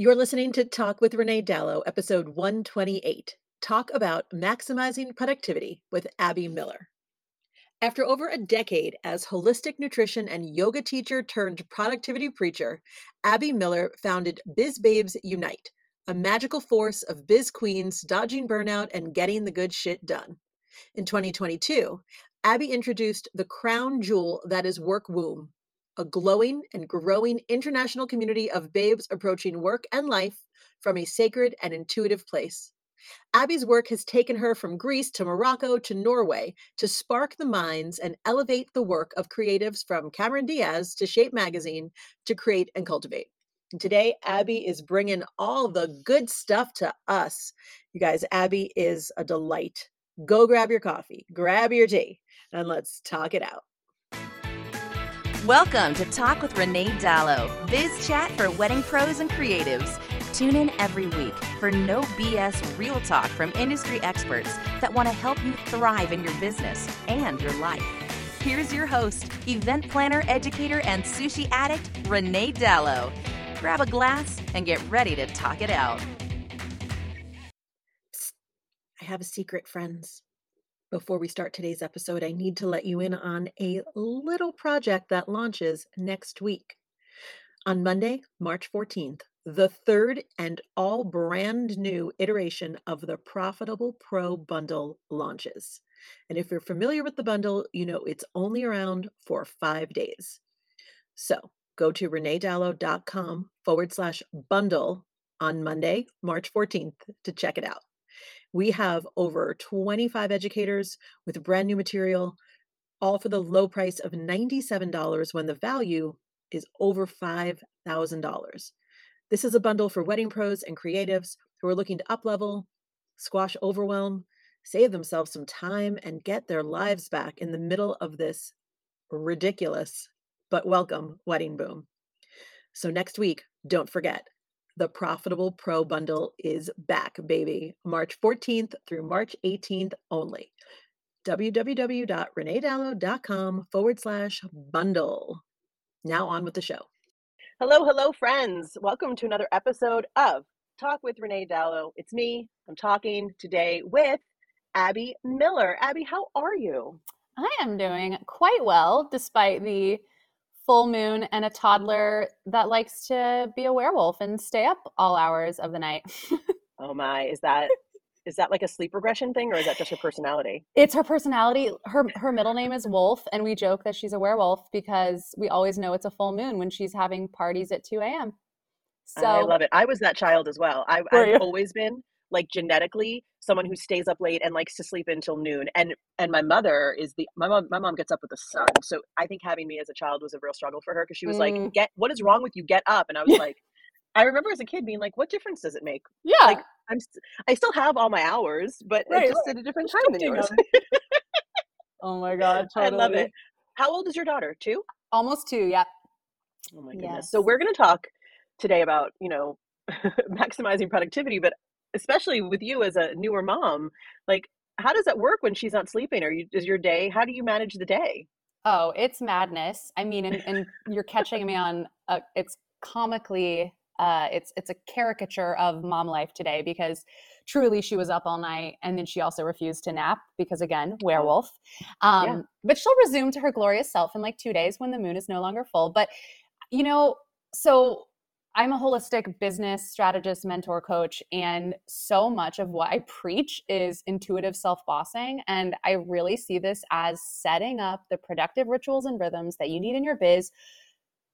You're listening to Talk with Renee Dalo, episode 128 Talk about Maximizing Productivity with Abbi Miller. After over a decade as holistic nutrition and yoga teacher turned productivity preacher, Abbi Miller founded Biz Babes Unite, a magical force of biz queens dodging burnout and getting the good shit done. In 2022, Abbi introduced the crown jewel that is Work Womb, a glowing and growing international community of babes approaching work and life from a sacred and intuitive place. Abbi's work has taken her from Greece to Morocco to Norway to spark the minds and elevate the work of creatives from Cameron Diaz to Shape Magazine to create and cultivate. And today, Abbi is bringing all the good stuff to us. You guys, Abbi is a delight. Go grab your coffee, grab your tea, and let's talk it out. Welcome to Talk with Renee Dalo, biz chat for wedding pros and creatives. Tune in every week for no BS real talk from industry experts that want to help you thrive in your business and your life. Here's your host, event planner, educator, and sushi addict, Renee Dalo. Grab a glass and get ready to talk it out. Psst, I have a secret, friends. Before we start today's episode, I need to let you in on a little project that launches next week. On Monday, March 14th, the third and all brand new iteration of the Profitable Pro Bundle launches. And if you're familiar with the bundle, you know it's only around for five days. So go to reneedalo.com forward slash bundle on Monday, March 14th to check it out. We have over 25 educators with brand new material, all for the low price of $97 when the value is over $5,000. This is a bundle for wedding pros and creatives who are looking to uplevel, squash overwhelm, save themselves some time, and get their lives back in the middle of this ridiculous but welcome wedding boom. So, next week, don't forget the Profitable Pro Bundle is back, baby. March 14th through March 18th only. www.reneedalo.com forward slash bundle. Now on with the show. Hello, hello, friends. Welcome to another episode of Talk with Renee Dalo. It's me. I'm talking today with Abbi Miller. Abbi, how are you? I am doing quite well despite the full moon and a toddler that likes to be a werewolf and stay up all hours of the night. oh my, is that is that like a sleep regression thing or is that just her personality? It's her personality. Her her middle name is Wolf and we joke that she's a werewolf because we always know it's a full moon when she's having parties at 2 a.m. So I love it. I was that child as well. I, I've always been like genetically someone who stays up late and likes to sleep until noon and and my mother is the my mom my mom gets up with the sun so i think having me as a child was a real struggle for her because she was mm. like get what is wrong with you? Get up and i was like i remember as a kid being like what difference does it make? Yeah. Like i'm st- i still have all my hours but right, just right. at a different time than yours. oh my god totally. i love it. How old is your daughter? Two? Almost two yeah oh my goodness. Yes. so we're going to talk today about you know maximizing productivity but especially with you as a newer mom, like how does that work when she's not sleeping? Or you, is your day? How do you manage the day? Oh, it's madness. I mean, and, and you're catching me on. A, it's comically. Uh, it's it's a caricature of mom life today because truly she was up all night and then she also refused to nap because again oh. werewolf um, yeah. but she'll resume to her glorious self in like two days when the moon is no longer full but you know so I'm a holistic business strategist, mentor, coach, and so much of what I preach is intuitive self bossing. And I really see this as setting up the productive rituals and rhythms that you need in your biz,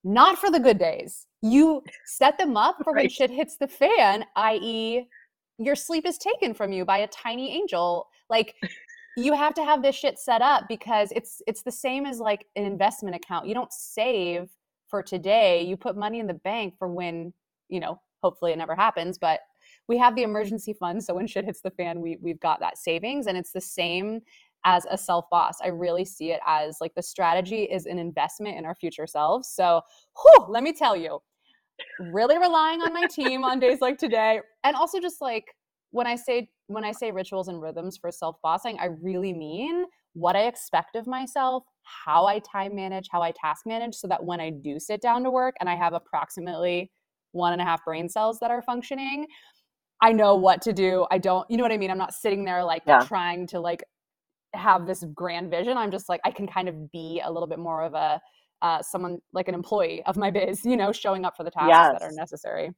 not for the good days. You set them up for right. when shit hits the fan, i.e., your sleep is taken from you by a tiny angel. Like, you have to have this shit set up because it's it's the same as like an investment account. You don't save for today you put money in the bank for when you know hopefully it never happens but we have the emergency fund so when shit hits the fan we we've got that savings and it's the same as a self boss i really see it as like the strategy is an investment in our future selves. So whew, let me tell you really relying on my team on days like today and also just like when i say when i say rituals and rhythms for self bossing i really mean what i expect of myself how I time manage, how I task manage, so that when I do sit down to work and I have approximately one and a half brain cells that are functioning, I know what to do. I don't, you know what I mean? I'm not sitting there like yeah. trying to like have this grand vision. I'm just like, I can kind of be a little bit more of a, uh, someone like an employee of my biz, you know, showing up for the tasks yes. that are necessary.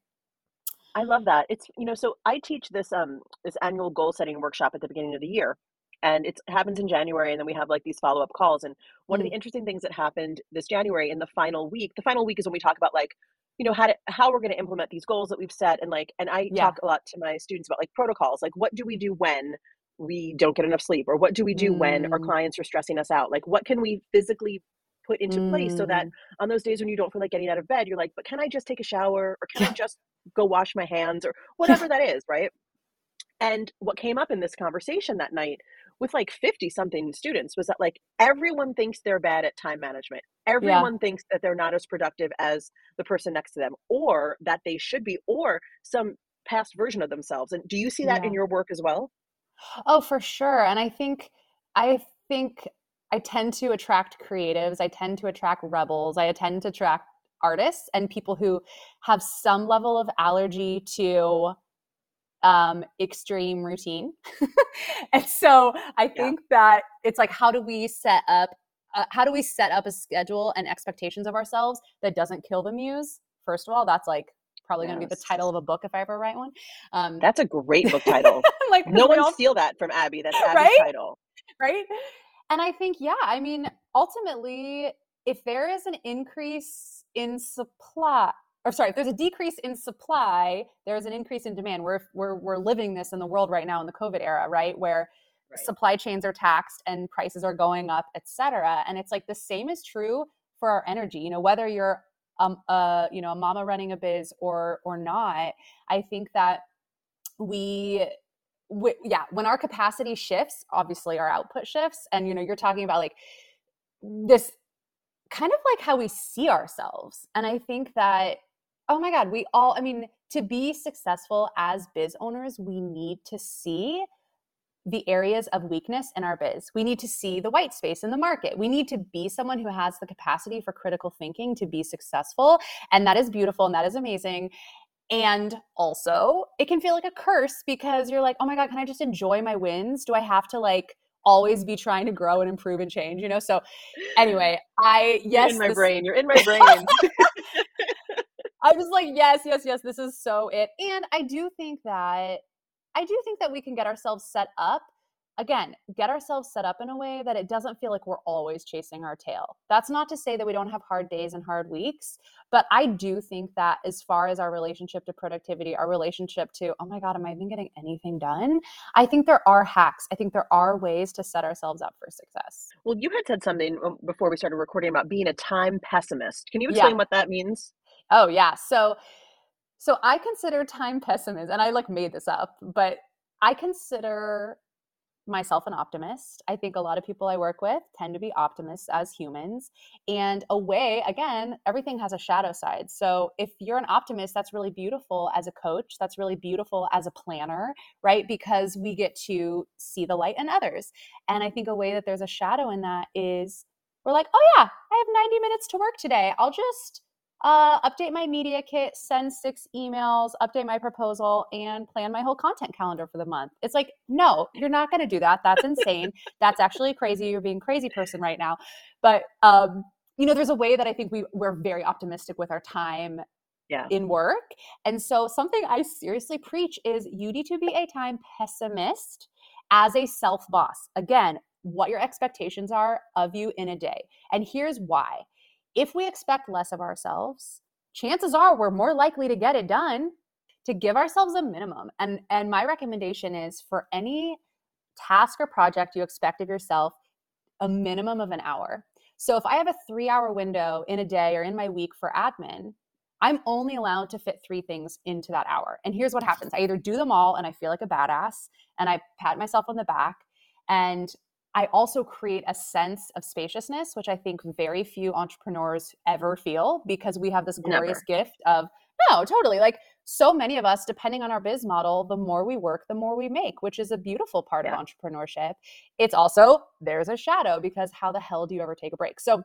I love that. It's you know, so I teach this um this annual goal setting workshop at the beginning of the year. And it happens in January, and then we have like these follow up calls. And one mm. of the mm. interesting things that happened this January in the final week, the final week is when we talk about like, you know, how to, how we're going to implement these goals that we've set, and like, and I yeah. talk a lot to my students about like protocols, like what do we do when we don't get enough sleep, or what do we do mm. when our mm. clients are stressing us out? Like, what can we physically put into mm. place so that mm. on those days when you don't feel like getting out of bed, you're like, but can I just take a shower or can I just go wash my hands or whatever that is, right? And what came up in this conversation that night with like 50 something students was that like everyone thinks they're bad at time management. Everyone yeah. thinks that they're not as productive as the person next to them or that they should be or some past version of themselves. And do you see that yeah. in your work as well? Oh, for sure. And I think I think I tend to attract creatives, I tend to attract rebels, I tend to attract artists and people who have some level of allergy to um, extreme routine. and so I think yeah. that it's like, how do we set up? Uh, how do we set up a schedule and expectations of ourselves that doesn't kill the muse? First of all, that's like probably yes. going to be the title of a book if I ever write one. Um, that's a great book title. like no one all... steal that from Abbi. That's Abbi's right? title. Right. And I think, yeah, I mean, ultimately, if there is an increase in supply, or sorry, if there's a decrease in supply, there's an increase in demand. We're, we're, we're living this in the world right now in the COVID era, right? Where right. supply chains are taxed and prices are going up, et cetera. And it's like the same is true for our energy. You know, whether you're um, uh, you know, a mama running a biz or or not, I think that we we, yeah, when our capacity shifts, obviously our output shifts. And you know, you're talking about like this kind of like how we see ourselves. And I think that, oh my God, we all, I mean, to be successful as biz owners, we need to see the areas of weakness in our biz. We need to see the white space in the market. We need to be someone who has the capacity for critical thinking to be successful. And that is beautiful and that is amazing. And also, it can feel like a curse because you're like, oh my God, can I just enjoy my wins? Do I have to like always be trying to grow and improve and change, you know? So anyway, I yes. You're in my this, brain. You're in my brain. I was like, yes, yes, yes, this is so it. And I do think that I do think that we can get ourselves set up again, get ourselves set up in a way that it doesn't feel like we're always chasing our tail. That's not to say that we don't have hard days and hard weeks, but I do think that as far as our relationship to productivity, our relationship to, oh my God, am I even getting anything done? I think there are hacks. I think there are ways to set ourselves up for success. Well, you had said something um, before we started recording about being a time pessimist. Can you explain yeah. what that means? Oh, yeah. So, so I consider time pessimist, and I like made this up, but I consider myself an optimist. I think a lot of people I work with tend to be optimists as humans. And a way, again, everything has a shadow side. So if you're an optimist, that's really beautiful as a coach. That's really beautiful as a planner, right? Because we get to see the light in others. And I think a way that there's a shadow in that is we're like, oh yeah, I have 90 minutes to work today. I'll just uh, update my media kit, send six emails, update my proposal, and plan my whole content calendar for the month. It's like, no, you're not going to do that. That's insane. That's actually crazy. You're being crazy person right now. But um, you know, there's a way that I think we we're very optimistic with our time yeah. in work. And so something I seriously preach is you need to be a time pessimist as a self boss. Again, what your expectations are of you in a day. And here's why if we expect less of ourselves, chances are we're more likely to get it done to give ourselves a minimum. And and my recommendation is for any task or project you expect of yourself, a minimum of an hour. So if I have a 3-hour window in a day or in my week for admin, I'm only allowed to fit three things into that hour. And here's what happens I either do them all and I feel like a badass and I pat myself on the back and I also create a sense of spaciousness, which I think very few entrepreneurs ever feel because we have this glorious Never. gift of, no, totally. Like so many of us, depending on our biz model, the more we work, the more we make, which is a beautiful part yeah. of entrepreneurship. It's also, there's a shadow because how the hell do you ever take a break? So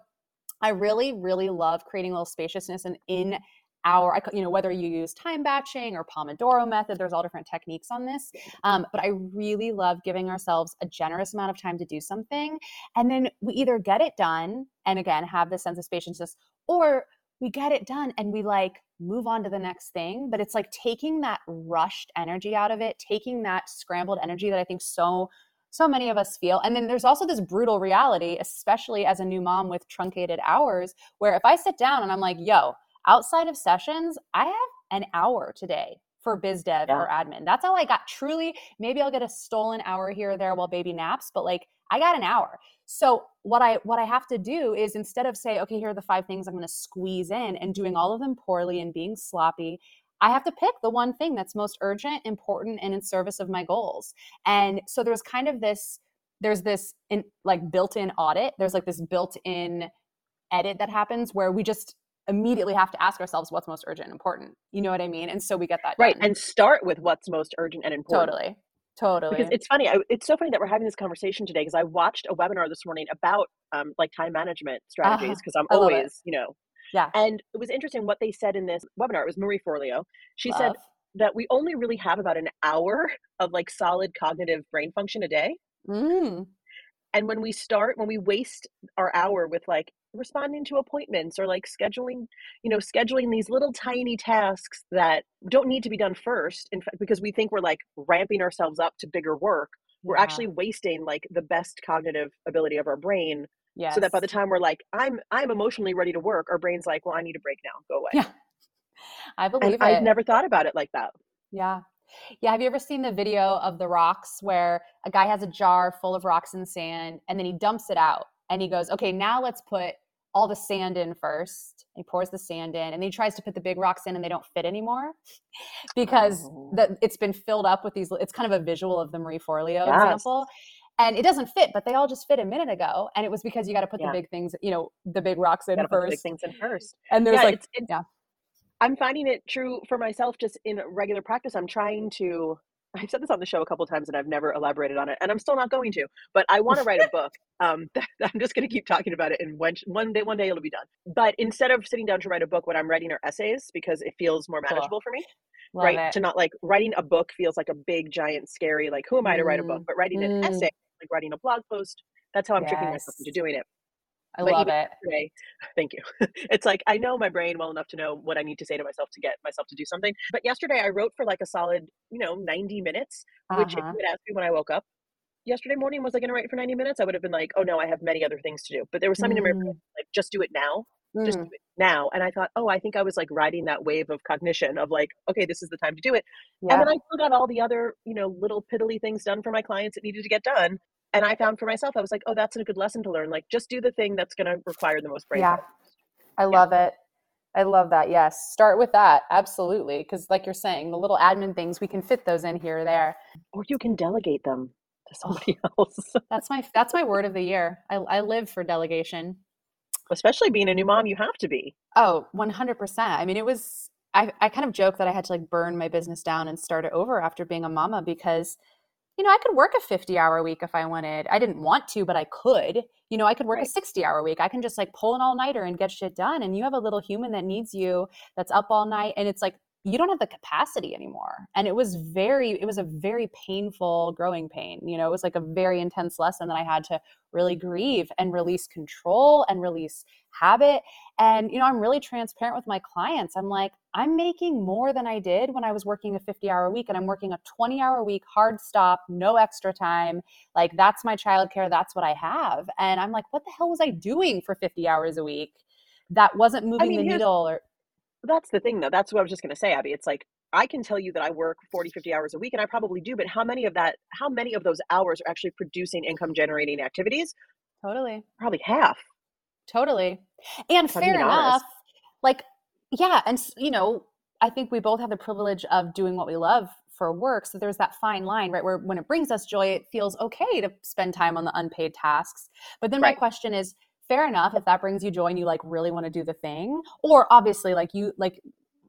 I really, really love creating a little spaciousness and in hour, you know, whether you use time batching or Pomodoro method, there's all different techniques on this. Um, but I really love giving ourselves a generous amount of time to do something. And then we either get it done and again have this sense of spaciousness, or we get it done and we like move on to the next thing. But it's like taking that rushed energy out of it, taking that scrambled energy that I think so so many of us feel. And then there's also this brutal reality, especially as a new mom with truncated hours, where if I sit down and I'm like, yo, outside of sessions, I have an hour today for biz dev yeah. or admin. That's all I got. Truly, maybe I'll get a stolen hour here or there while baby naps, but like I got an hour. So what I what I have to do is instead of say, okay, here are the five things I'm going to squeeze in and doing all of them poorly and being sloppy, I have to pick the one thing that's most urgent, important, and in service of my goals. And so there's kind of this there's this in, like built-in audit. There's like this built-in edit that happens where we just immediately have to ask ourselves what's most urgent and important. You know what I mean? And so we get that right done. and start with what's most urgent and important. Totally. Totally. Because it's funny. I, it's so funny that we're having this conversation today because I watched a webinar this morning about um, like time management strategies because uh, I'm always, you know, yeah. And it was interesting what they said in this webinar. It was Marie Forleo. She Love. said that we only really have about an hour of like solid cognitive brain function a day. Mm. And when we start, when we waste our hour with like responding to appointments or like scheduling you know scheduling these little tiny tasks that don't need to be done first in fact because we think we're like ramping ourselves up to bigger work we're actually wasting like the best cognitive ability of our brain yes. so that by the time we're like i'm i'm emotionally ready to work our brain's like well i need a break now. Go away. Yeah. I believe i've never thought about it like that. Yeah. Yeah, have you ever seen the video of the rocks where a guy has a jar full of rocks and sand and then he dumps it out and he goes, "Okay, now let's put all the sand in first. He pours the sand in and he tries to put the big rocks in and they don't fit anymore because oh. that it's been filled up with these it's kind of a visual of the Marie Forleo yes. example. And it doesn't fit, but they all just fit a minute ago. And it was because you got to put yeah. the big things, you know, the big rocks in first. big things in first. And there's yeah, like, it's, it's, yeah. I'm finding it true for myself just in regular practice. I'm trying to I've said this on the show a couple times and I've never elaborated on it, and I'm still not going to. But I want to write a book. Um, I'm just going to keep talking about it, and when, one day, one day it'll be done. But instead of sitting down to write a book, what I'm writing are essays because it feels more manageable cool. for me. Love right it. to not like writing a book feels like a big giant scary like who am i to write a book mm, but writing an mm. essay like writing a blog post that's how i'm yes. tricking myself into doing it I but love it. Today, thank you. It's like I know my brain well enough to know what I need to say to myself to get myself to do something. But yesterday I wrote for like a solid, you know, 90 minutes, uh-huh. which if you uh-huh. would ask me when I woke up yesterday morning, was I going to write for 90 minutes? I would have been like, oh no, I have many other things to do. But there was something mm. in my brain mm. like, just do it now. Mm. Just do it now. And I thought, oh, I think I was like riding that wave of cognition of like, okay, this is the time to do it. Yeah. And then I still got all the other, you know, little piddly things done for my clients that needed to get done and I found for myself, I was like, oh, that's a good lesson to learn. Like, just do the thing that's going to require the most brain. Yeah, I love it. I love that. Yes, start with that. Absolutely, because like you're saying, the little admin things we can fit those in here or there, or you can delegate them to somebody oh, else. that's my that's my word of the year. I, I live for delegation. Especially being a new mom, you have to be. Oh, 100%. I mean, it was I, I kind of joke that I had to like burn my business down and start it over after being a mama because you know, I could work a 50 hour week if I wanted. I didn't want to, but I could. You know, I could work right. a 60 hour week. I can just like pull an all nighter and get shit done. And you have a little human that needs you that's up all night. And it's like, you don't have the capacity anymore. And it was very, it was a very painful growing pain. You know, it was like a very intense lesson that I had to really grieve and release control and release habit. And, you know, I'm really transparent with my clients. I'm like, I'm making more than I did when I was working a 50 hour week and I'm working a 20 hour week, hard stop, no extra time. Like, that's my childcare. That's what I have. And I'm like, what the hell was I doing for 50 hours a week? That wasn't moving I mean, the needle or that's the thing though that's what i was just going to say abbi it's like i can tell you that i work 40 50 hours a week and i probably do but how many of that how many of those hours are actually producing income generating activities? Totally. Probably half. Totally. And fair enough like yeah and you know i think we both have the privilege of doing what we love for work so there's that fine line right where when it brings us joy it feels okay to spend time on the unpaid tasks. But then right. my question is fair enough if that brings you joy and you like really want to do the thing or obviously like you like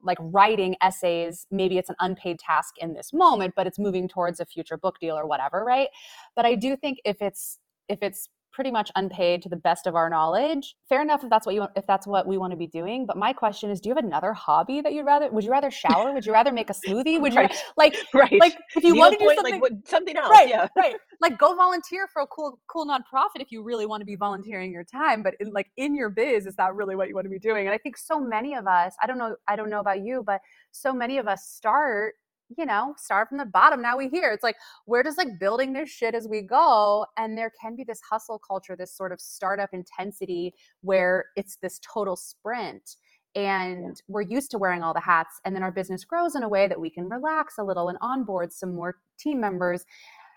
like writing essays maybe it's an unpaid task in this moment but it's moving towards a future book deal or whatever right? But i do think if it's if it's pretty much unpaid to the best of our knowledge. Fair enough if that's what you want, if that's what we want to be doing. But my question is, do you have another hobby that you'd rather? Would you rather shower? Would you rather make a smoothie? Would you Right. like Right. like if you want to do Needlepoint, something like what, something else. right Yeah. right like go volunteer for a cool cool nonprofit if you really want to be volunteering your time but in, like in your biz is that really what you want to be doing and i think so many of us i don't know i don't know about you but so many of us start you know start from the bottom now we hear it's like we're just like building this shit as we go and there can be this hustle culture this sort of startup intensity where it's this total sprint and we're used to wearing all the hats and then our business grows in a way that we can relax a little and onboard some more team members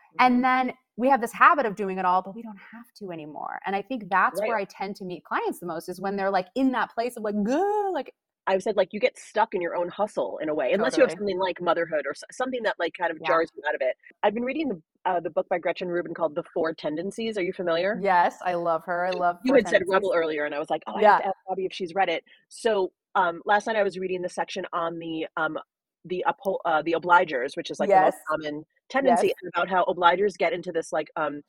Mm-hmm. and then we have this habit of doing it all but we don't have to anymore and i think that's where i tend to meet clients the most is when they're like in that place of like "Gah," like I've said like you get stuck in your own hustle in a way, unless you have something like motherhood or something that like kind of Yeah. jars you out of it. I've been reading the uh, the book by Gretchen Rubin called The Four Tendencies. Are you familiar? yes i love her i love You had said rebel earlier, and I was like, oh, I Yeah. have to ask Bobby if she's read it. So um, last night I was reading the section on the um, the uphold, uh, the obligers, which is like the most common tendency, Yes. about how obligers get into this like um,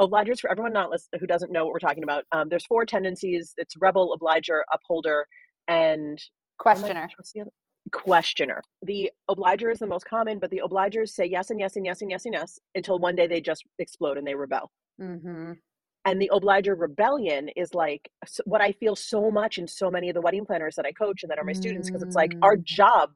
obligers for everyone not lis- who doesn't know what we're talking about. Um, there's four tendencies. It's rebel, obliger, upholder, and questioner gosh, what's the other? Questioner. The obliger is the most common, but the obligers say yes and yes and yes and yes and yes until one day they just explode and they rebel. mm-hmm. And the obliger rebellion is like what I feel so much in so many of the wedding planners that I coach and that are my students because it's like our Mm. job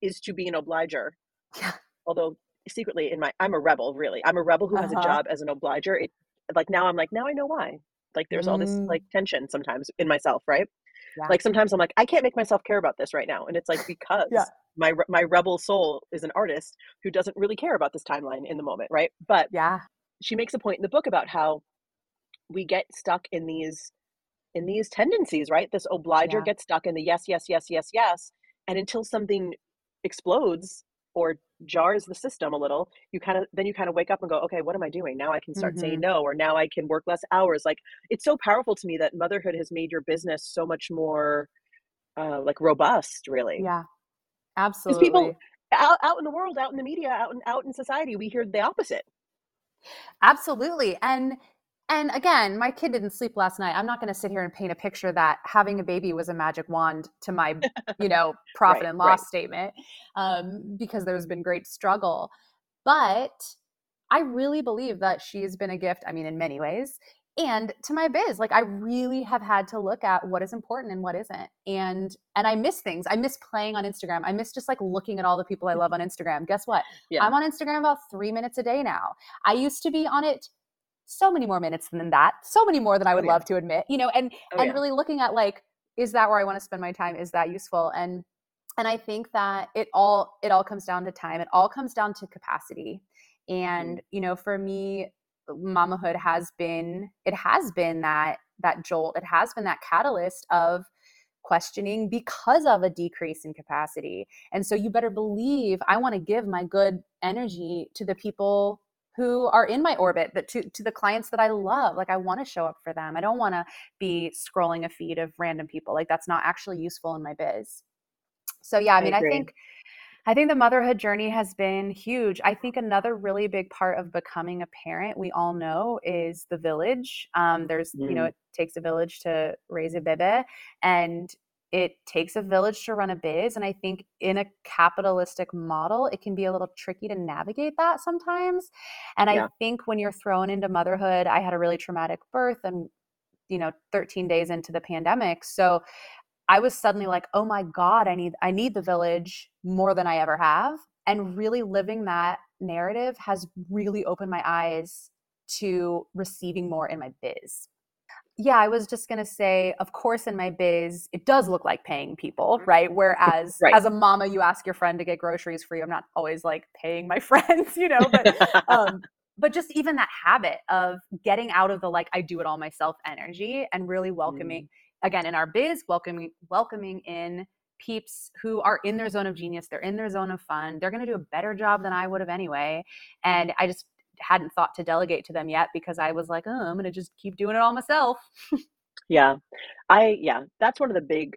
is to be an obliger. Yeah. Although secretly in my I'm a rebel, really. I'm a rebel who has a Uh-huh. job as an obliger. It like now I'm like now I know why. Like there's all this Mm. like tension sometimes in myself, right? Yeah. Like sometimes I'm like, I can't make myself care about this right now, and it's like because my my rebel soul is an artist who doesn't really care about this timeline in the moment, right? But yeah she makes a point in the book about how we get stuck in these in these tendencies, right? This obliger Yeah. gets stuck in the yes, yes, yes, yes, yes, and until something explodes or jars the system a little, you kind of then you kind of wake up and go, okay, what am I doing now? I can start saying Mhm. no, or now I can work less hours. Like it's so powerful to me that motherhood has made your business so much more uh, like robust, really. yeah absolutely people out, out in the world, out in the media, out in out in society, we hear the opposite. Absolutely. And and again, my kid didn't sleep last night. I'm not going to sit here and paint a picture that having a baby was a magic wand to my, you know, profit Right, and loss right. statement, um, because there's been great struggle. But I really believe that she's been a gift. I mean, in many ways, and to my biz, like I really have had to look at what is important and what isn't. And and I miss things. I miss playing on Instagram. I miss just like looking at all the people I love on Instagram. Guess what? Yeah. I'm on Instagram about three minutes a day now. I used to be on it so many more minutes than that, so many more than I oh, would yeah. love to admit, you know, and Oh, and yeah. really looking at like, is that where I want to spend my time? Is that useful? And and I think that it all it all comes down to time. It all comes down to capacity. Mm-hmm. And you know, for me, mamahood has been it has been that that jolt. It has been that catalyst of questioning because of a decrease in capacity. And so you better believe I want to give my good energy to the people who are in my orbit but to, to the clients that i love like i want to show up for them i don't want to be scrolling a feed of random people like that's not actually useful in my biz so yeah i I mean i, agree. think i think the motherhood journey has been huge i think another really big part of becoming a parent we all know is the village um, there's you know Mm. it takes a village to raise a bebe and it takes a village to run a biz and i think in a capitalistic model it can be a little tricky to navigate that sometimes and Yeah. i think when you're thrown into motherhood i had a really traumatic birth and you know 13 days into the pandemic so i was suddenly like oh my god i need i need the village more than i ever have and really living that narrative has really opened my eyes to receiving more in my biz yeah, I was just going to say, of course, in my biz, it does look like paying people, right? Whereas Right. as a mama, you ask your friend to get groceries for you. I'm not always like paying my friends, you know, but um, but just even that habit of getting out of the like I do it all myself energy and really welcoming again in our biz, welcoming welcoming in peeps who are in their zone of genius, they're in their zone of fun, they're going to do a better job than I would have anyway, and I just hadn't thought to delegate to them yet because I was like, oh, I'm going to just keep doing it all myself. Yeah. I yeah, that's one of the big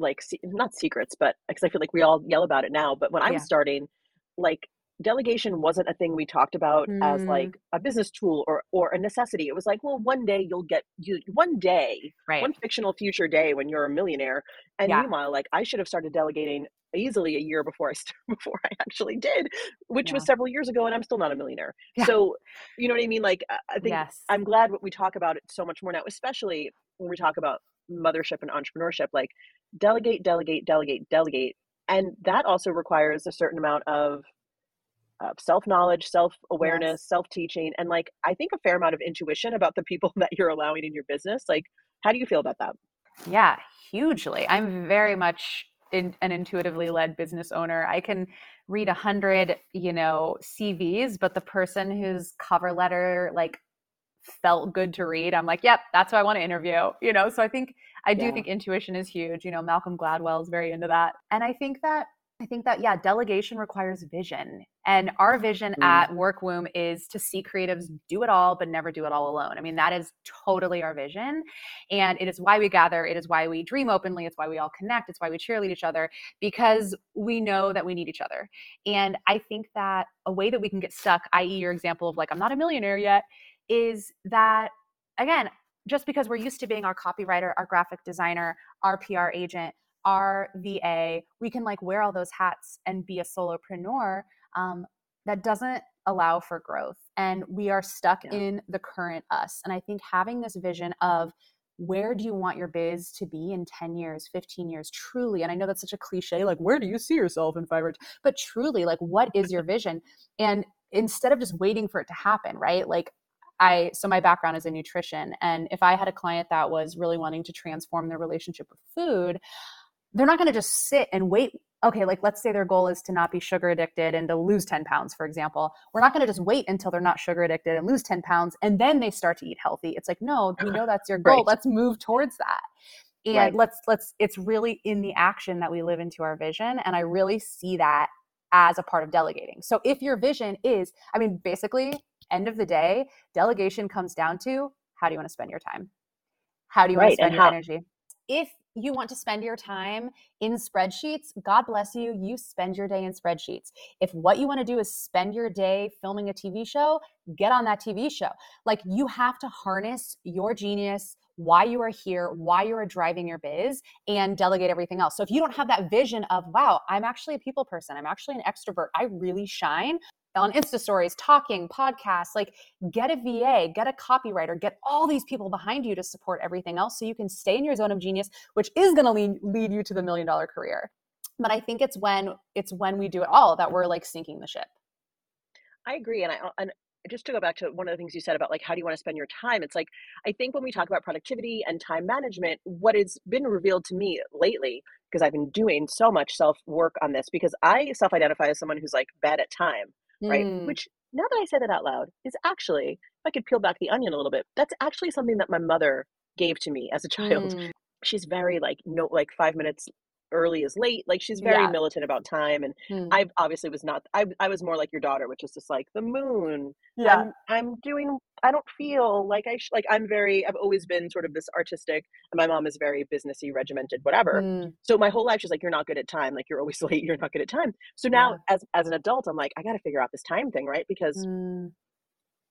like se- not secrets, but because I feel like we all yell about it now, but when I was Yeah. starting, like delegation wasn't a thing we talked about mm. as like a business tool or or a necessity. It was like, well, one day you'll get you one day, right. one fictional future day when you're a millionaire. And yeah. meanwhile, like I should have started delegating easily a year before I before I actually did, which yeah. was several years ago, and I'm still not a millionaire. Yeah. So, you know what I mean? Like, I think yes. I'm glad we talk about it so much more now, especially when we talk about mothership and entrepreneurship. Like, delegate, delegate, delegate, delegate, and that also requires a certain amount of uh, self knowledge, self awareness, yes. self teaching, and like I think a fair amount of intuition about the people that you're allowing in your business. Like, how do you feel about that? Yeah, hugely. I'm very much in, an intuitively led business owner. I can read a hundred, you know, CVs, but the person whose cover letter like felt good to read, I'm like, yep, that's who I want to interview. You know, so I think I do yeah. think intuition is huge. You know, Malcolm Gladwell is very into that, and I think that I think that, yeah, delegation requires vision. And our vision mm. at Workwomb is to see creatives do it all, but never do it all alone. I mean, that is totally our vision. And it is why we gather. It is why we dream openly. It's why we all connect. It's why we cheerlead each other because we know that we need each other. And I think that a way that we can get stuck, i.e., your example of like, I'm not a millionaire yet, is that, again, just because we're used to being our copywriter, our graphic designer, our PR agent, our VA, we can like wear all those hats and be a solopreneur. Um, that doesn't allow for growth. And we are stuck yeah. in the current us. And I think having this vision of where do you want your biz to be in 10 years, 15 years, truly? And I know that's such a cliche, like, where do you see yourself in five years? But truly, like, what is your vision? And instead of just waiting for it to happen, right? Like, I so my background is in nutrition and if I had a client that was really wanting to transform their relationship with food, they're not going to just sit and wait. Okay like let's say their goal is to not be sugar addicted and to lose 10 pounds for example. We're not going to just wait until they're not sugar addicted and lose 10 pounds and then they start to eat healthy. It's like no we know that's your goal. Right. let's move towards that. And right. let's let's it's really in the action that we live into our vision and i really see that as a part of delegating. So if your vision is i mean basically end of the day delegation comes down to how do you want to spend your time? How do you right. want to spend and your how- energy? If you want to spend your time in spreadsheets, God bless you, you spend your day in spreadsheets. If what you want to do is spend your day filming a TV show, get on that TV show. Like you have to harness your genius, why you are here, why you are driving your biz, and delegate everything else. So if you don't have that vision of, wow, I'm actually a people person, I'm actually an extrovert, I really shine, on Insta stories, talking, podcasts, like get a VA, get a copywriter, get all these people behind you to support everything else so you can stay in your zone of genius, which is going to lead, lead you to the million dollar career. But I think it's when it's when we do it all that we're like sinking the ship. I agree. And I, uh, and just to go back to one of the things you said about like how do you want to spend your time it's like i think when we talk about productivity and time management what has been revealed to me lately because i've been doing so much self work on this because i self identify as someone who's like bad at time right? Mm. Which now that I say that out loud is actually, if I could peel back the onion a little bit, that's actually something that my mother gave to me as a child. Mm. She's very like no like five minutes early is late. Like she's very Yeah. militant about time, and Mm. I obviously was not. I I was more like your daughter, which is just like the moon. Yeah. I'm I'm doing. I don't feel like I sh- like I'm very. I've always been sort of this artistic, and my mom is very businessy, regimented, whatever. Mm. So my whole life, she's like, "You're not good at time. Like you're always late. You're not good at time." So Yeah. now, as as an adult, I'm like, I got to figure out this time thing, right? Because Mm.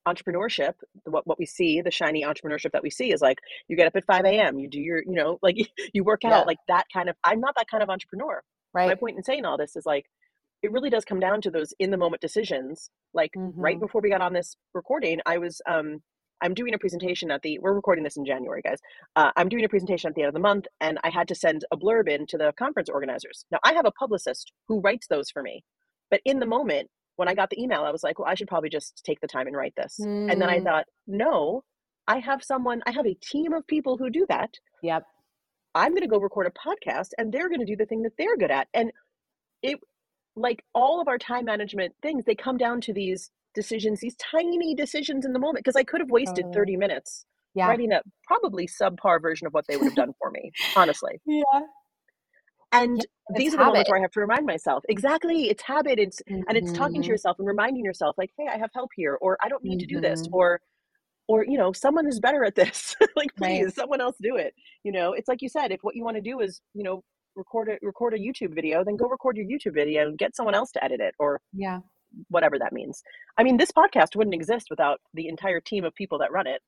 Entrepreneurship what, what we see the shiny entrepreneurship that we see is like you get up at 5 a.m you do your you know like you work out Yeah. like that kind of i'm not that kind of entrepreneur. My point in saying all this is like it really does come down to those in the moment decisions like right hmm before we got on this recording i was um i'm doing a presentation at the we're recording this in january guys uh, i'm doing a presentation at the end of the month and i had to send a blurb in to the conference organizers. Now i have a publicist who writes those for me but in the moment when i got the email i was like well i should probably just take the time and write this and then i Mm. thought no i have someone i have a team of people who do that Yep. i'm going to go record a podcast and they're going to do the thing that they're good at and it like all of our time management things they come down to these decisions these tiny decisions in the moment because i could have wasted Totally. 30 minutes Yeah. writing a probably subpar version of what they would have done for me honestly Yeah. And Yeah. These are the moments where i have to remind myself exactly it's habit it's and it's talking to hmm yourself and reminding yourself like hey i have help here or i don't need to do this hmm or or you know someone is better at this like Right. please someone else do it you know it's like you said if what you want to do is you know record a record a youtube video then go record your youtube video and get someone else to edit it or Yeah. whatever that means. I mean, this podcast wouldn't exist without the entire team of people that run it.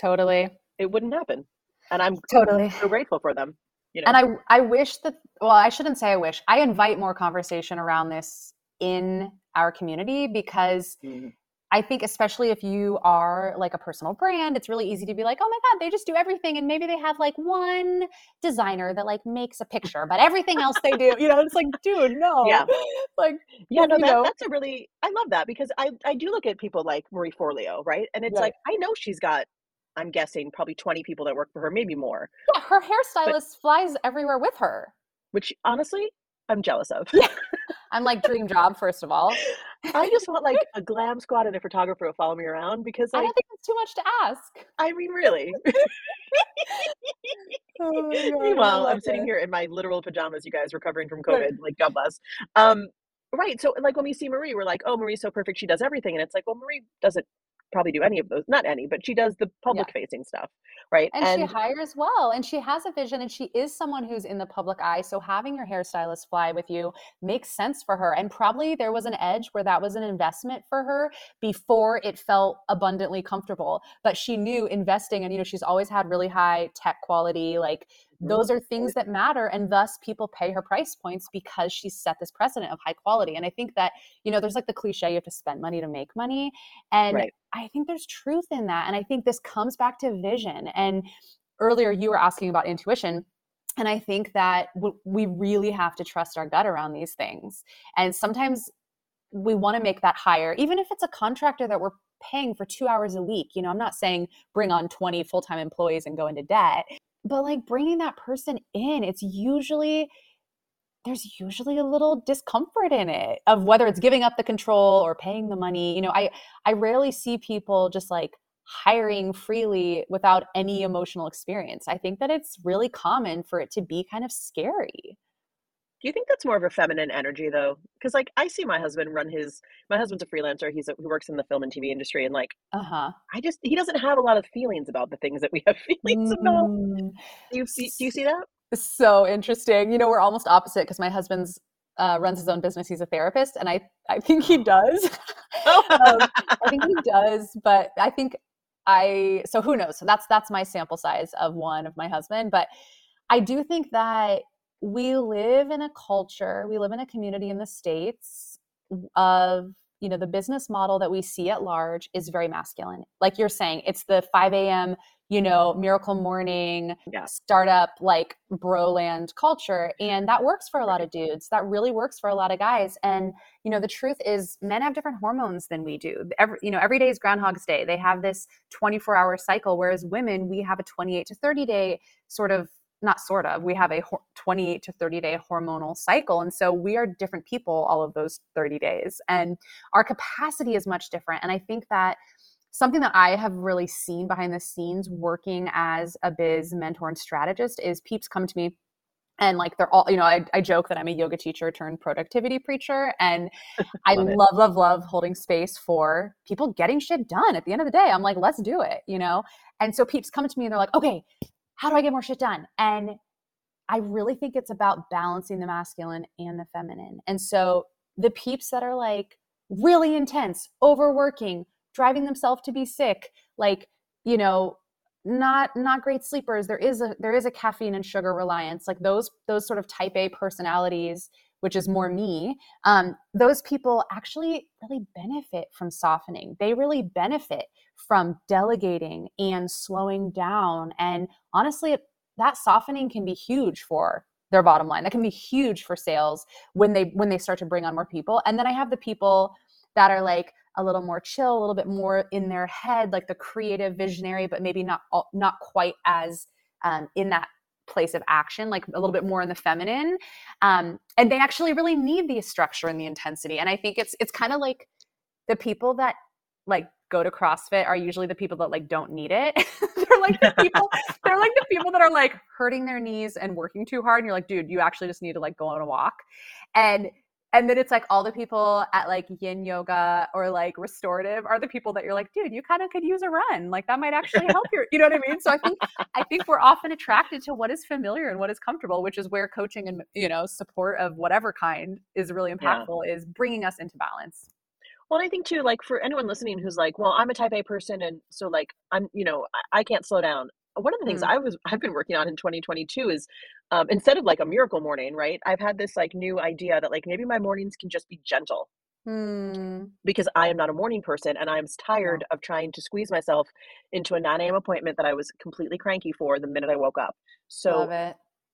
Totally. It wouldn't happen. And I'm totally so grateful for them. You know? And I I wish that well, I shouldn't say I wish. I invite more conversation around this in our community because mm-hmm. I think especially if you are like a personal brand, it's really easy to be like, oh my God, they just do everything. And maybe they have like one designer that like makes a picture, but everything else they do, you know, it's like, dude, no. Yeah. Like, yeah, no, that, that's a really, I love that because I, I do look at people like Marie Forleo, right? And it's right. like, I know she's got, I'm guessing probably 20 people that work for her, maybe more. Yeah, her hairstylist but, flies everywhere with her. Which honestly, I'm jealous of. Yeah. I'm like dream job, first of all. I just want like a glam squad and a photographer to follow me around because like, I don't think it's too much to ask. I mean, really. oh Meanwhile, I'm sitting here in my literal pajamas, you guys, recovering from COVID. Like, God bless. Um, right. So, like, when we see Marie, we're like, oh, Marie's so perfect. She does everything. And it's like, well, Marie doesn't probably do any of those not any but she does the public yeah. facing stuff right and, and, she hires well and she has a vision and she is someone who's in the public eye so having your hairstylist fly with you makes sense for her and probably there was an edge where that was an investment for her before it felt abundantly comfortable but she knew investing and you know she's always had really high tech quality like Mm-hmm. those are things that matter and thus people pay her price points because she set this precedent of high quality and i think that you know there's like the cliche you have to spend money to make money and right. i think there's truth in that and i think this comes back to vision and earlier you were asking about intuition and i think that we really have to trust our gut around these things and sometimes we want to make that higher even if it's a contractor that we're paying for two hours a week you know i'm not saying bring on 20 full-time employees and go into debt but like bringing that person in it's usually there's usually a little discomfort in it of whether it's giving up the control or paying the money you know i i rarely see people just like hiring freely without any emotional experience. I think that it's really common for it to be kind of scary do you think that's more of a feminine energy though? Because like I see my husband run his. My husband's a freelancer. He's a, he works in the film and TV industry, and like, uh huh. I just he doesn't have a lot of feelings about the things that we have feelings mm. about. Do you see? Do you see that? So interesting. You know, we're almost opposite because my husband's uh, runs his own business. He's a therapist, and I I think he does. um, I think he does, but I think I so who knows? So that's that's my sample size of one of my husband, but I do think that we live in a culture, we live in a community in the States of, you know, the business model that we see at large is very masculine. Like you're saying, it's the 5 a.m., you know, miracle morning, yeah. startup, like broland culture. And that works for a lot of dudes. That really works for a lot of guys. And, you know, the truth is men have different hormones than we do. Every, you know, every day is Groundhog's Day. They have this 24 hour cycle, whereas women, we have a 28 to 30 day sort of not sort of we have a 28 to 30 day hormonal cycle and so we are different people all of those 30 days and our capacity is much different and i think that something that i have really seen behind the scenes working as a biz mentor and strategist is peeps come to me and like they're all you know I, I joke that i'm a yoga teacher turned productivity preacher and i love, love love love holding space for people getting shit done at the end of the day. I'm like let's do it you know? And so peeps come to me and they're like okay how do I get more shit done? And I really think it's about balancing the masculine and the feminine. And so the peeps that are like really intense, overworking, driving themselves to be sick, like, you know, not not great sleepers there is a there is a caffeine and sugar reliance like those those sort of type a personalities which is more me um, those people actually really benefit from softening they really benefit from delegating and slowing down. And honestly, that softening can be huge for their bottom line. That can be huge for sales when they when they start to bring on more people. And then I have the people that are like a little more chill, a little bit more in their head, like the creative visionary, but maybe not not quite as um, in that place of action, like a little bit more in the feminine. Um, and they actually really need the structure and the intensity. And I think it's it's kind of like the people that like go to CrossFit are usually the people that like don't need it. they're like the people they're like the people that are like hurting their knees and working too hard and you're like, dude, you actually just need to like go on a walk. And and then it's like all the people at like yin yoga or like restorative are the people that you're like dude you kind of could use a run like that might actually help your you know what i mean so i think i think we're often attracted to what is familiar and what is comfortable which is where coaching and you know support of whatever kind is really impactful yeah. is bringing us into balance well, I think too, like for anyone listening who's like, well, I'm a type A person, and so like I'm, you know, I, I can't slow down. One of the things mm. I was I've been working on in 2022 is um, instead of like a miracle morning, right? I've had this like new idea that like maybe my mornings can just be gentle. Mm. Because I am not a morning person and I'm tired yeah. of trying to squeeze myself into a 9 a.m. appointment that I was completely cranky for the minute I woke up. So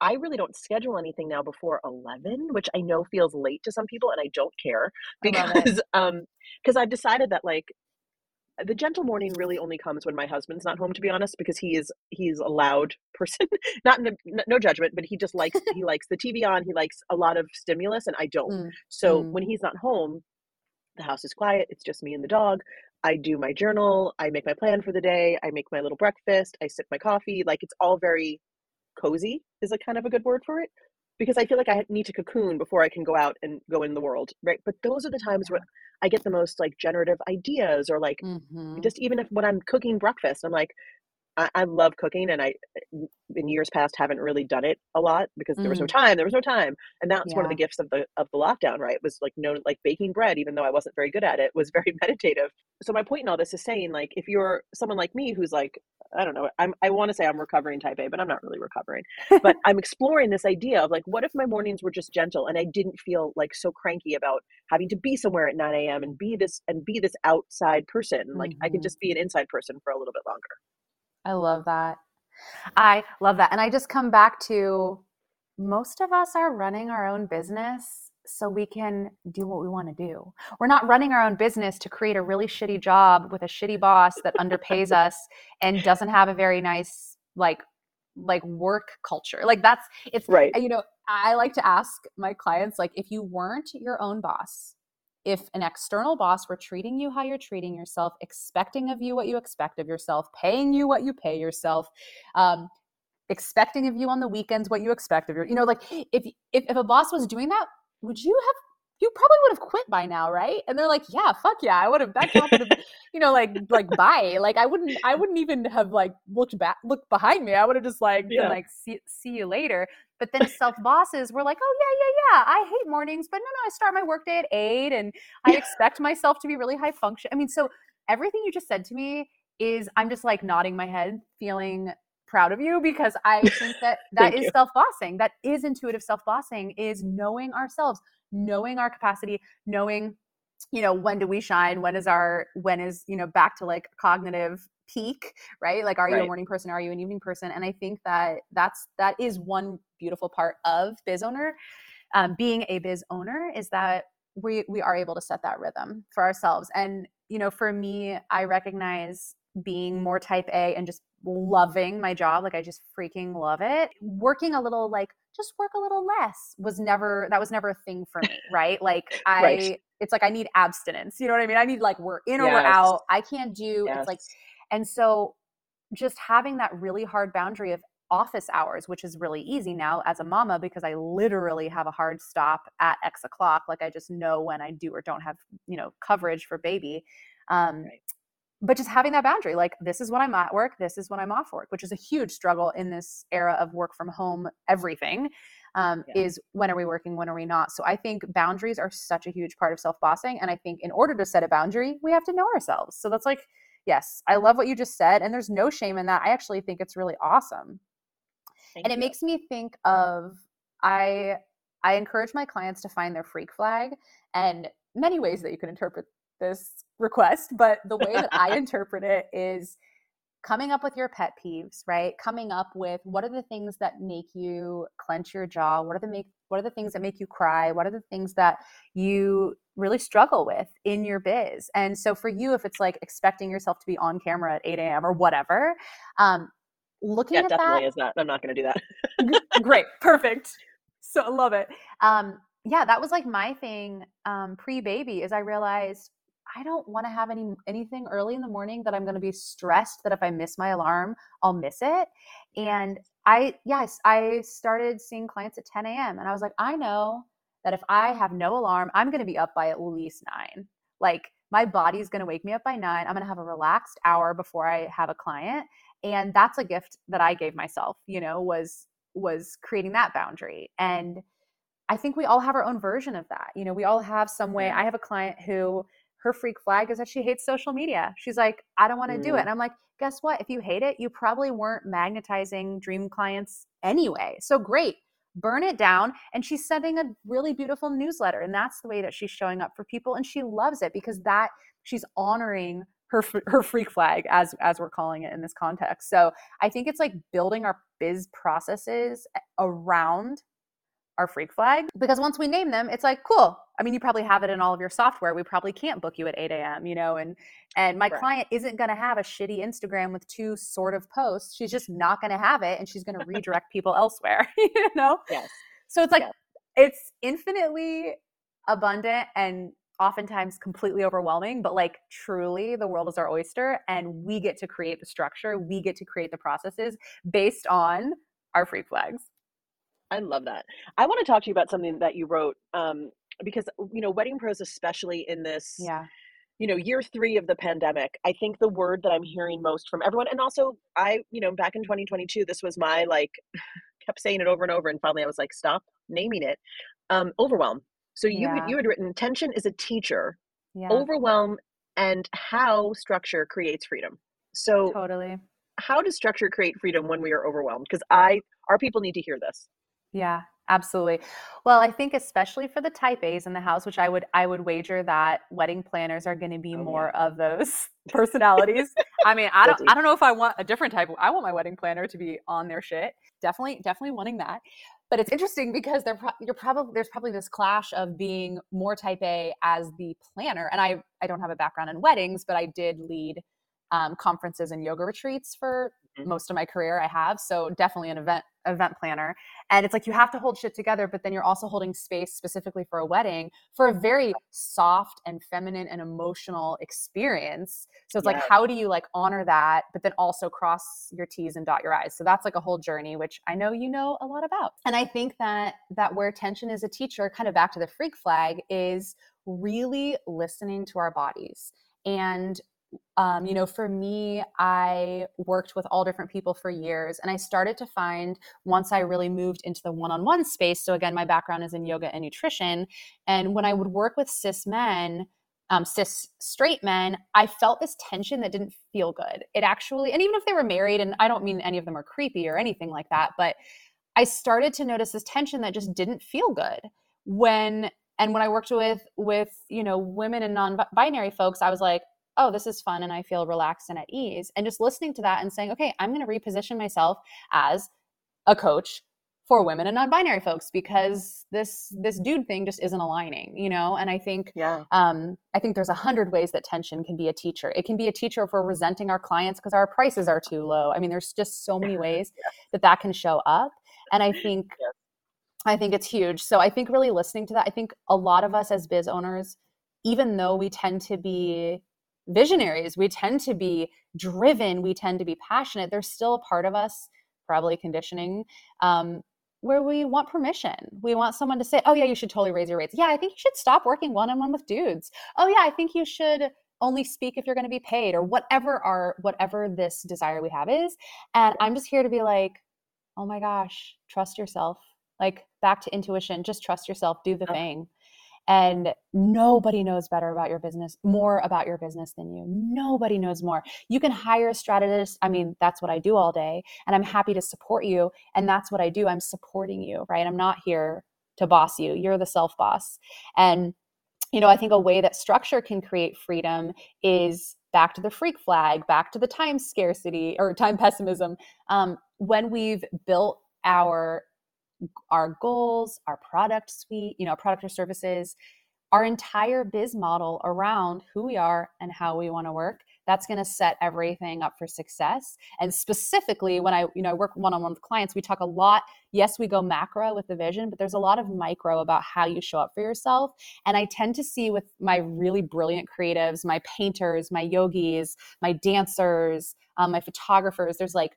I really don't schedule anything now before 11, which I know feels late to some people and I don't care because um because I've decided that like the gentle morning really only comes when my husband's not home to be honest because he is he's a loud person not in no judgment but he just likes he likes the tv on he likes a lot of stimulus and i don't mm. so mm. when he's not home the house is quiet it's just me and the dog i do my journal i make my plan for the day i make my little breakfast i sip my coffee like it's all very cozy is a kind of a good word for it because I feel like I need to cocoon before I can go out and go in the world, right? But those are the times where I get the most like generative ideas or like mm-hmm. just even if when I'm cooking breakfast, I'm like, I, I, love cooking and I in years past haven't really done it a lot because there was no mm. time. There was no time. And that's yeah. one of the gifts of the of the lockdown, right? It Was like no like baking bread, even though I wasn't very good at it, was very meditative. So my point in all this is saying like if you're someone like me who's like, I don't know, I'm I want to say I'm recovering type A, but I'm not really recovering. but I'm exploring this idea of like, what if my mornings were just gentle and I didn't feel like so cranky about having to be somewhere at 9 a.m. and be this and be this outside person. Like mm-hmm. I could just be an inside person for a little bit longer. I love that. I love that. And I just come back to most of us are running our own business so we can do what we want to do. We're not running our own business to create a really shitty job with a shitty boss that underpays us and doesn't have a very nice like like work culture. Like that's it's right. You know, I like to ask my clients like if you weren't your own boss, if an external boss were treating you how you're treating yourself, expecting of you what you expect of yourself, paying you what you pay yourself, um, expecting of you on the weekends what you expect of your, you know, like if if if a boss was doing that, would you have you probably would have quit by now, right? And they're like, yeah, fuck yeah, I would have. That job would have, you know, like like bye. Like I wouldn't, I wouldn't even have like looked back, looked behind me. I would have just like yeah. been like, see, see you later. But then self bosses were like, oh yeah, yeah, yeah. I hate mornings, but no, no, I start my workday at eight, and I expect myself to be really high function. I mean, so everything you just said to me is, I'm just like nodding my head, feeling proud of you because I think that that is self bossing. That is intuitive self bossing. Is knowing ourselves, knowing our capacity, knowing you know when do we shine when is our when is you know back to like cognitive peak right like are right. you a morning person are you an evening person and i think that that's that is one beautiful part of biz owner um, being a biz owner is that we we are able to set that rhythm for ourselves and you know for me i recognize being more type a and just loving my job like i just freaking love it working a little like just work a little less was never that was never a thing for me right like i right. it's like i need abstinence you know what i mean i need like we're in yes. or we're out i can't do yes. it's like and so just having that really hard boundary of office hours, which is really easy now as a mama because I literally have a hard stop at X o'clock. Like I just know when I do or don't have, you know, coverage for baby. Um, right. But just having that boundary, like this is when I'm at work, this is when I'm off work, which is a huge struggle in this era of work from home, everything. Um, yeah. is when are we working, when are we not? So I think boundaries are such a huge part of self bossing. And I think in order to set a boundary, we have to know ourselves. So that's like, yes, I love what you just said. And there's no shame in that. I actually think it's really awesome. Thank and it makes me think of I I encourage my clients to find their freak flag and many ways that you can interpret this request, but the way that I interpret it is coming up with your pet peeves, right? Coming up with what are the things that make you clench your jaw? What are the make what are the things that make you cry? What are the things that you really struggle with in your biz? And so for you, if it's like expecting yourself to be on camera at 8 a.m. or whatever, um, looking yeah, at definitely that, is not. I'm not going to do that. great, perfect. So I love it. Um, yeah, that was like my thing um, pre-baby. Is I realized I don't want to have any anything early in the morning that I'm going to be stressed that if I miss my alarm, I'll miss it. And I yes, I started seeing clients at 10 a.m. and I was like, I know that if I have no alarm, I'm going to be up by at least nine. Like my body's going to wake me up by nine. I'm going to have a relaxed hour before I have a client. And that's a gift that I gave myself, you know, was was creating that boundary. And I think we all have our own version of that. You know, we all have some way. I have a client who her freak flag is that she hates social media. She's like, I don't want to mm. do it. Mm. And I'm like, guess what? If you hate it, you probably weren't magnetizing dream clients anyway. So great burn it down and she's sending a really beautiful newsletter and that's the way that she's showing up for people and she loves it because that she's honoring her her freak flag as as we're calling it in this context so i think it's like building our biz processes around our freak flag because once we name them it's like cool i mean you probably have it in all of your software we probably can't book you at 8 a.m you know and and my right. client isn't going to have a shitty instagram with two sort of posts she's just not going to have it and she's going to redirect people elsewhere you know yes so it's like yes. it's infinitely abundant and oftentimes completely overwhelming but like truly the world is our oyster and we get to create the structure we get to create the processes based on our free flags I love that. I want to talk to you about something that you wrote um, because you know wedding pros, especially in this, yeah, you know, year three of the pandemic. I think the word that I'm hearing most from everyone, and also I, you know, back in 2022, this was my like, kept saying it over and over, and finally I was like, stop naming it. Um, overwhelm. So you yeah. you had written tension is a teacher, yeah. overwhelm, and how structure creates freedom. So totally. How does structure create freedom when we are overwhelmed? Because I, our people need to hear this. Yeah, absolutely. Well, I think especially for the type A's in the house, which I would I would wager that wedding planners are going to be oh, more yeah. of those personalities. I mean, I don't I don't know if I want a different type. I want my wedding planner to be on their shit. Definitely definitely wanting that. But it's interesting because there you're probably there's probably this clash of being more type A as the planner. And I I don't have a background in weddings, but I did lead um, conferences and yoga retreats for. Mm-hmm. most of my career I have. So definitely an event event planner. And it's like you have to hold shit together, but then you're also holding space specifically for a wedding for a very soft and feminine and emotional experience. So it's yeah. like how do you like honor that, but then also cross your T's and dot your I's. So that's like a whole journey, which I know you know a lot about. And I think that that where tension is a teacher, kind of back to the freak flag, is really listening to our bodies and um, you know, for me, I worked with all different people for years. And I started to find once I really moved into the one on one space. So, again, my background is in yoga and nutrition. And when I would work with cis men, um, cis straight men, I felt this tension that didn't feel good. It actually, and even if they were married, and I don't mean any of them are creepy or anything like that, but I started to notice this tension that just didn't feel good when and when i worked with with you know women and non-binary folks i was like oh, this is fun and I feel relaxed and at ease. And just listening to that and saying, okay, I'm going to reposition myself as a coach for women and non-binary folks because this this dude thing just isn't aligning you know and i think yeah um i think there's a hundred ways that tension can be a teacher it can be a teacher if we're resenting our clients because our prices are too low i mean there's just so many ways yeah. that that can show up and i think yeah. i think it's huge so i think really listening to that i think a lot of us as biz owners even though we tend to be visionaries. We tend to be driven. We tend to be passionate. There's still a part of us, probably conditioning, um, where we want permission. We want someone to say, "Oh yeah, you should totally raise your rates." Yeah, I think you should stop working one on one with dudes. Oh yeah, I think you should only speak if you're going to be paid or whatever our whatever this desire we have is. And I'm just here to be like, "Oh my gosh, trust yourself." Like back to intuition, just trust yourself, do the thing and nobody knows better about your business more about your business than you. Nobody knows more. You can hire a strategist. I mean that's what i do all day and i'm happy to support you and that's what i do. I'm supporting you right? I'm not here to boss you. You're the self boss. And you know i think a way that structure can create freedom is back to the freak flag back to the time scarcity or time pessimism. Um, when we've built our our goals, our product suite, you know, product or services, our entire biz model around who we are and how we want to work that's going to set everything up for success. And specifically when i you know I work one-on-one with clients we talk a lot yes we go macro with the vision but there's a lot of micro about how you show up for yourself. And i tend to see with my really brilliant creatives my painters my yogis my dancers um, my photographers there's like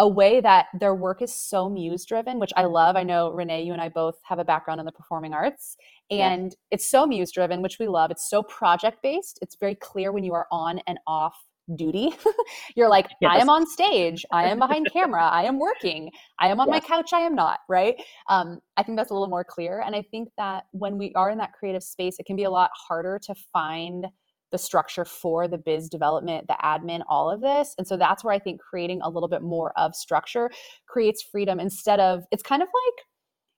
a way that their work is so muse driven, which I love. I know Renee, you and I both have a background in the performing arts, and yeah. it's so muse driven, which we love. It's so project based. It's very clear when you are on and off duty. You're like, yes. I am on stage, I am behind camera, I am working, I am on yes. my couch, I am not, right? Um, I think that's a little more clear. And I think that when we are in that creative space, it can be a lot harder to find the structure for the biz development, the admin, all of this. And so that's where I think creating a little bit more of structure creates freedom instead of it's kind of like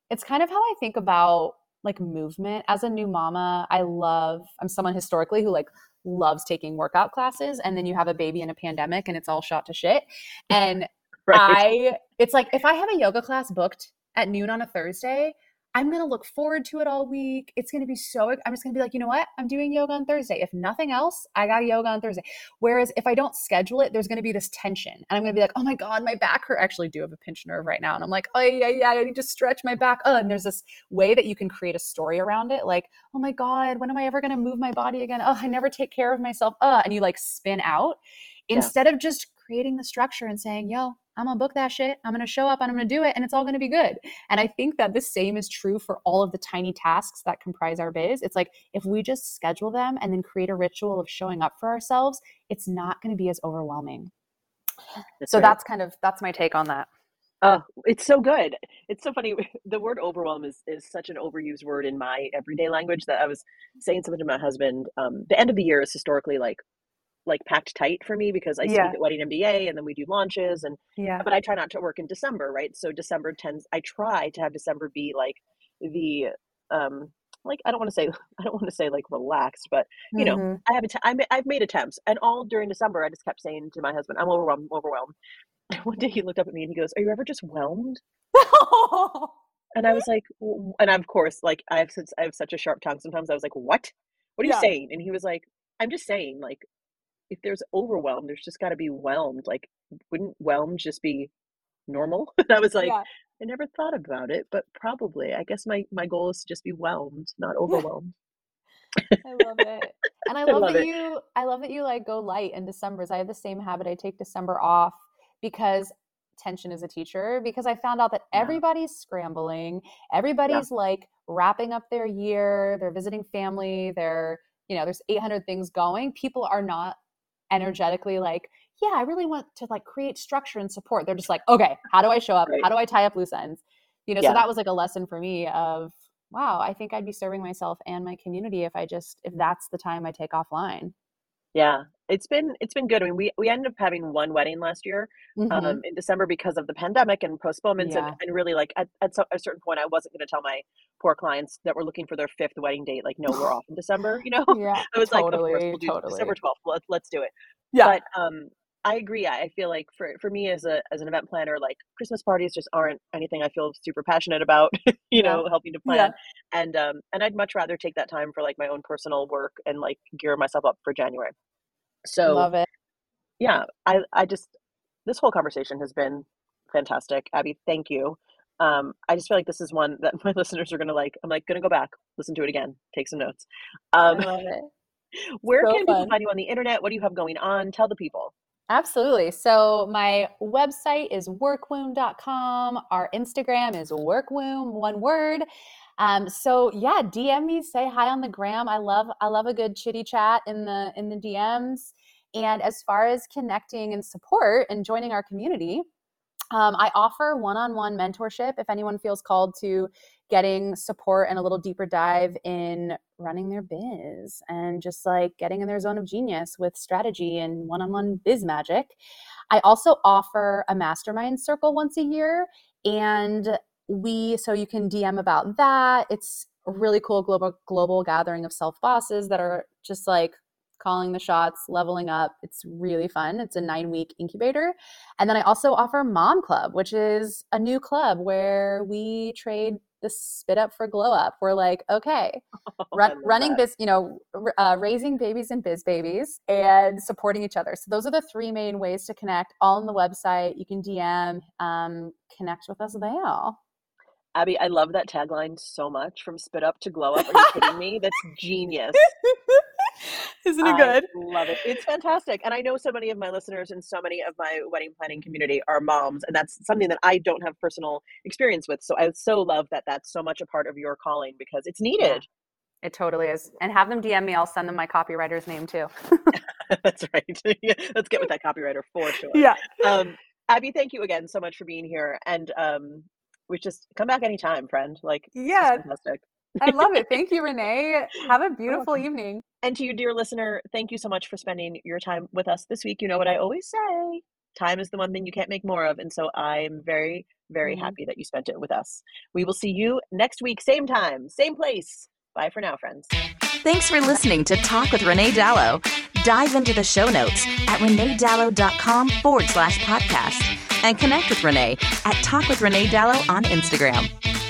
it's kind of how I think about like movement as a new mama. I love I'm someone historically who like loves taking workout classes and then you have a baby in a pandemic and it's all shot to shit and right. i it's like if i have a yoga class booked at noon on a thursday I'm going to look forward to it all week. It's going to be so, I'm just going to be like, you know what? I'm doing yoga on Thursday. If nothing else, I got yoga on Thursday. Whereas if I don't schedule it, there's going to be this tension. And I'm going to be like, oh my God, my back hurt. I actually do have a pinched nerve right now. And I'm like, oh, yeah, yeah, I need to stretch my back. Oh, and there's this way that you can create a story around it. Like, oh my God, when am I ever going to move my body again? Oh, I never take care of myself. Oh, and you like spin out instead yeah. of just creating the structure and saying, yo, I'm gonna book that shit. I'm gonna show up and I'm gonna do it and it's all gonna be good. And I think that the same is true for all of the tiny tasks that comprise our biz. It's like if we just schedule them and then create a ritual of showing up for ourselves, it's not gonna be as overwhelming. That's so right. that's kind of that's my take on that. Oh, it's so good. It's so funny. The word overwhelm is is such an overused word in my everyday language that I was saying something to my husband. Um, the end of the year is historically like like packed tight for me because I yeah. speak at Wedding MBA and then we do launches and yeah. But I try not to work in December, right? So December tends. I try to have December be like the um like I don't want to say I don't want to say like relaxed, but you mm-hmm. know I have att- I I've made attempts, and all during December I just kept saying to my husband, "I'm overwhelmed, I'm overwhelmed." one day he looked up at me and he goes, "Are you ever just whelmed?" and I was like, and of course, like I have since I have such a sharp tongue. Sometimes I was like, "What? What are yeah. you saying?" And he was like, "I'm just saying, like if there's overwhelmed, there's just got to be whelmed. Like, wouldn't whelmed just be normal? and I was like, yeah. I never thought about it, but probably. I guess my my goal is to just be whelmed, not overwhelmed. I love it. And I love, I love that it. you I love that you like go light in December's. I have the same habit. I take December off because tension as a teacher because I found out that yeah. everybody's scrambling. Everybody's yeah. like wrapping up their year, they're visiting family, they're, you know, there's 800 things going. People are not Mm-hmm. energetically like yeah i really want to like create structure and support. They're just like okay how do i show up? Right. how do i tie up loose ends? You know yeah. so that was like a lesson for me of wow i think i'd be serving myself and my community if i just if that's the time i take offline. Yeah it's been it's been good i mean we we ended up having one wedding last year um, mm-hmm. um, in december because of the pandemic and postponements yeah. and, and really like at, at a certain point i wasn't going to tell my poor clients that were looking for their fifth wedding date like no we're off in december you know yeah i was totally, like of course we'll do totally. december 12th let's let's do it yeah but um I agree. I feel like for, for me as a as an event planner, like Christmas parties just aren't anything I feel super passionate about, you yeah. know, helping to plan. Yeah. And um and I'd much rather take that time for like my own personal work and like gear myself up for January. So love it. Yeah, I I just this whole conversation has been fantastic. Abbi, thank you. Um, I just feel like this is one that my listeners are gonna like. I'm like gonna go back, listen to it again, take some notes. Um, I love it. Where so can fun. people find you on the internet? What do you have going on? Tell the people. Absolutely. So my website is workwoom.com. Our Instagram is workwoom, one word. Um, so yeah, DM me, say hi on the gram. I love I love a good chitty chat in the in the DMs. And as far as connecting and support and joining our community, um, I offer one on one mentorship if anyone feels called to getting support and a little deeper dive in running their biz and just like getting in their zone of genius with strategy and one on one biz magic. I also offer a mastermind circle once a year. And we, so you can DM about that. It's a really cool global global gathering of self bosses that are just like calling the shots, leveling up. It's really fun. It's a nine week incubator. And then I also offer Mom Club, which is a new club where we trade the spit up for glow up. We're like, okay, run, running biz, you know, uh, raising babies and biz babies and supporting each other. So those are the three main ways to connect. All on the website. You can DM, um, connect with us there. Abbi, I love that tagline so much from spit up to glow up. Are you kidding me? That's genius. Isn't it good? I love it. It's fantastic. And I know so many of my listeners and so many of my wedding planning community are moms, and that's something that I don't have personal experience with. So I so love that that's so much a part of your calling because it's needed. It totally is. And have them DM me. I'll send them my copywriter's name too. That's right. Let's get with that copywriter for sure. Yeah. Um, Abbi, thank you again so much for being here. And um, we just come back anytime, friend. Like, yeah. Fantastic. I love it. Thank you, Renee. Have a beautiful evening. And to you, dear listener, thank you so much for spending your time with us this week. You know what I always say time is the one thing you can't make more of. And so I'm very, very mm-hmm. happy that you spent it with us. We will see you next week, same time, same place. Bye for now, friends. Thanks for listening to Talk with Renee Dalo. Dive into the show notes at reneedalo.com forward slash podcast and connect with Renee at Talk with Renee Dalo on Instagram.